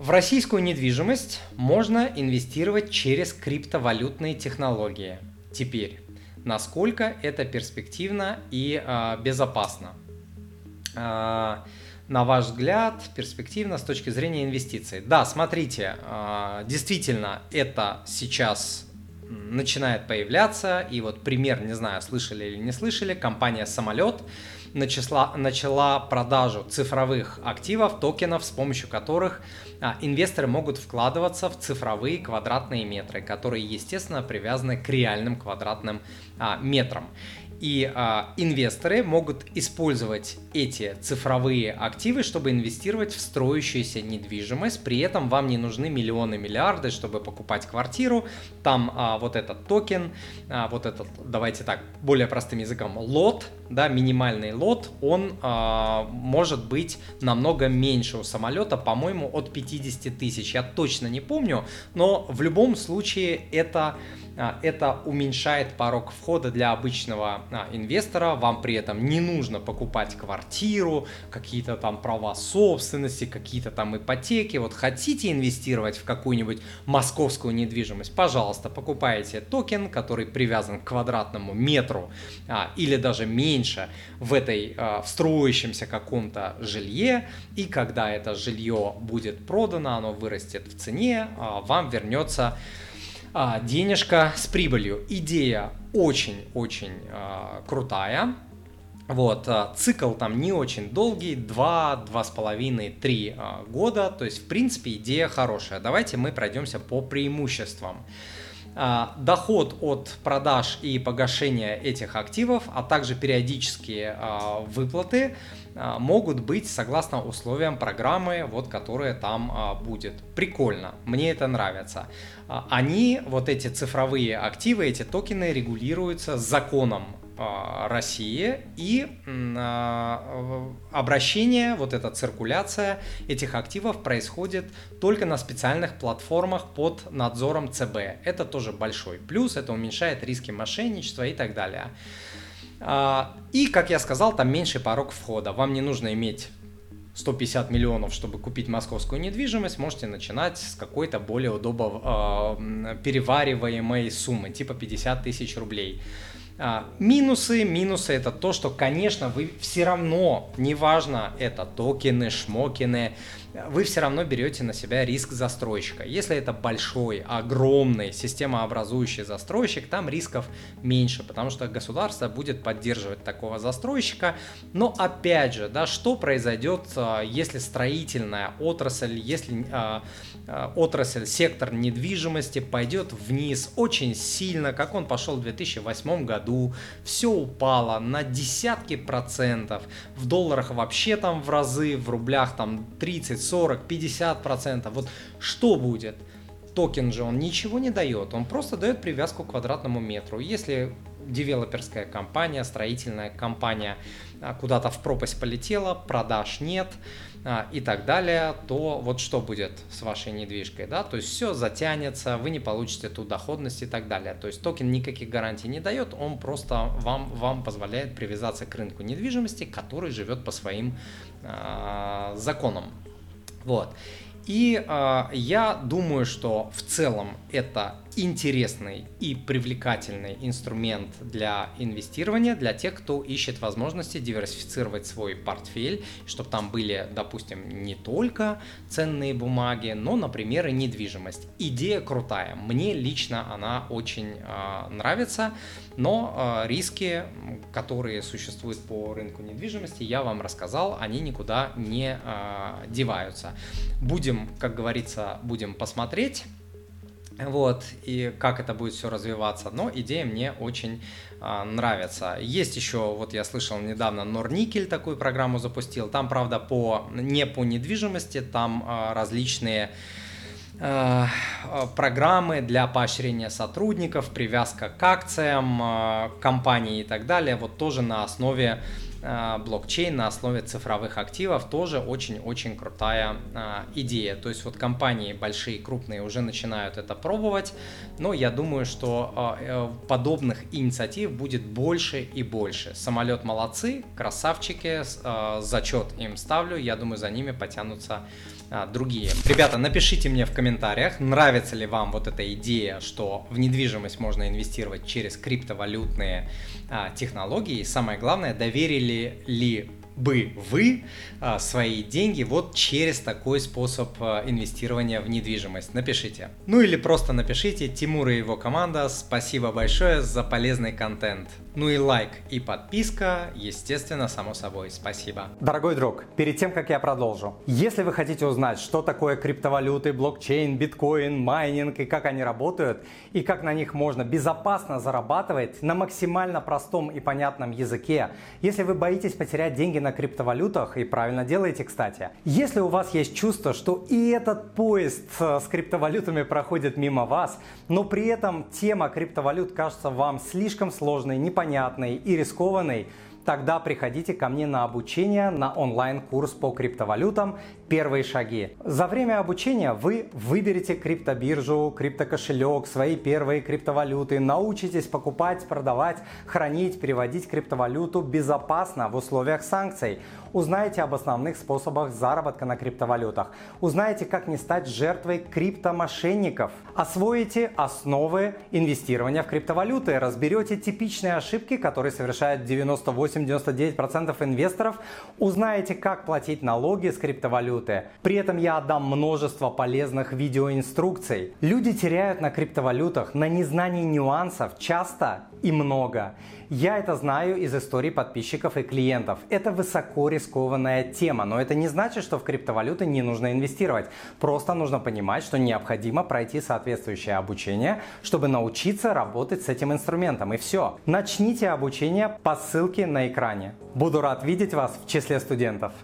В российскую недвижимость можно инвестировать через криптовалютные технологии. Теперь, насколько это перспективно и э, безопасно? Э, на ваш взгляд, перспективно с точки зрения инвестиций? Да, смотрите, э, действительно, это сейчас начинает появляться. И вот пример, не знаю, слышали или не слышали, компания «Самолет» начала, начала продажу цифровых активов, токенов, с помощью которых а, инвесторы могут вкладываться в цифровые квадратные метры, которые, естественно, привязаны к реальным квадратным а, метрам. И а, инвесторы могут использовать эти цифровые активы, чтобы инвестировать в строящуюся недвижимость. При этом вам не нужны миллионы, миллиарды, чтобы покупать квартиру. Там а, вот этот токен, а, вот этот, давайте так, более простым языком, лот, да, минимальный лот, он а, может быть намного меньше у самолета, по-моему, от 50 тысяч. Я точно не помню, но в любом случае это это уменьшает порог входа для обычного а, инвестора. Вам при этом не нужно покупать квартиру, какие-то там права собственности, какие-то там ипотеки. Вот хотите инвестировать в какую-нибудь московскую недвижимость, пожалуйста, покупайте токен, который привязан к квадратному метру а, или даже меньше в этой в строящемся каком-то жилье. И когда это жилье будет продано, оно вырастет в цене, вам вернется а, денежка с прибылью. Идея очень-очень а, крутая. Вот, а, цикл там не очень долгий, 2, 2,5, 3 а, года, то есть, в принципе, идея хорошая. Давайте мы пройдемся по преимуществам. А, доход от продаж и погашения этих активов, а также периодические а, выплаты а, могут быть согласно условиям программы, вот которая там будет. Прикольно, мне это нравится. Они, вот эти цифровые активы, эти токены регулируются законом России и обращение, вот эта циркуляция этих активов происходит только на специальных платформах под надзором ЦБ. Это тоже большой плюс, это уменьшает риски мошенничества и так далее. А, и, как я сказал, там меньший порог входа. Вам не нужно иметь 150 миллионов, чтобы купить московскую недвижимость, можете начинать с какой-то более удобно э, перевариваемой суммы, типа 50 тысяч рублей. А, минусы, минусы это то, что, конечно, вы все равно, неважно, это токены, шмокены, вы все равно берете на себя риск застройщика. Если это большой, огромный, системообразующий застройщик, там рисков меньше, потому что государство будет поддерживать такого застройщика. Но опять же, да, что произойдет, а, если строительная отрасль, если э, отрасль, сектор недвижимости пойдет вниз очень сильно, как он пошел в 2008 году, все упало на десятки процентов, в долларах вообще там в разы, в рублях там 30 30, 40, 50 процентов. Вот что будет? Токен же он ничего не дает, он просто дает привязку к квадратному метру. Если девелоперская компания, строительная компания а, куда-то в пропасть полетела, продаж нет а, и так далее, то вот что будет с вашей недвижкой, да, то есть все затянется, вы не получите ту доходность и так далее. То есть токен никаких гарантий не дает, он просто вам, вам позволяет привязаться к рынку недвижимости, который живет по своим э, законам. Вот. И э, я думаю, что в целом это интересный и привлекательный инструмент для инвестирования для тех, кто ищет возможности диверсифицировать свой портфель, чтобы там были, допустим, не только ценные бумаги, но, например, и недвижимость. Идея крутая. Мне лично она очень э, нравится, но э, риски, которые существуют по рынку недвижимости, я вам рассказал, они никуда не э, деваются. Будем, как говорится, будем посмотреть вот, и как это будет все развиваться. Но идея мне очень а, нравится. Есть еще, вот я слышал недавно, Норникель такую программу запустил. Там, правда, по, не по недвижимости, там а, различные а, программы для поощрения сотрудников, привязка к акциям а, компании и так далее. Вот тоже на основе блокчейн на основе цифровых активов тоже очень-очень крутая а, идея. То есть вот компании большие, крупные уже начинают это пробовать, но я думаю, что а, э, подобных инициатив будет больше и больше. Самолет молодцы, красавчики, а, зачет им ставлю, я думаю, за ними потянутся а, другие. Ребята, напишите мне в комментариях, нравится ли вам вот эта идея, что в недвижимость можно инвестировать через криптовалютные а, технологии. И самое главное, доверили ли бы вы а, свои деньги вот через такой способ а, инвестирования в недвижимость? Напишите. Ну или просто напишите Тимур и его команда. Спасибо большое за полезный контент. Ну и лайк и подписка, естественно, само собой. Спасибо. Дорогой друг, перед тем, как я продолжу, если вы хотите узнать, что такое криптовалюты, блокчейн, биткоин, майнинг и как они работают, и как на них можно безопасно зарабатывать на максимально простом и понятном языке, если вы боитесь потерять деньги на криптовалютах, и правильно делаете, кстати, если у вас есть чувство, что и этот поезд э, с криптовалютами проходит мимо вас, но при этом тема криптовалют кажется вам слишком сложной, непонятной, непонятный и рискованный, тогда приходите ко мне на обучение на онлайн-курс по криптовалютам «Первые шаги». За время обучения вы выберете криптобиржу, криптокошелек, свои первые криптовалюты, научитесь покупать, продавать, хранить, переводить криптовалюту безопасно в условиях санкций. Узнаете об основных способах заработка на криптовалютах. Узнаете, как не стать жертвой криптомошенников. Освоите основы инвестирования в криптовалюты. Разберете типичные ошибки, которые совершают 98-99% инвесторов. Узнаете, как платить налоги с криптовалюты. При этом я отдам множество полезных видеоинструкций. Люди теряют на криптовалютах на незнании нюансов часто и много. Я это знаю из историй подписчиков и клиентов. Это высоко рискованная тема, но это не значит, что в криптовалюты не нужно инвестировать. Просто нужно понимать, что необходимо пройти соответствующее обучение, чтобы научиться работать с этим инструментом. И все. Начните обучение по ссылке на экране. Буду рад видеть вас в числе студентов.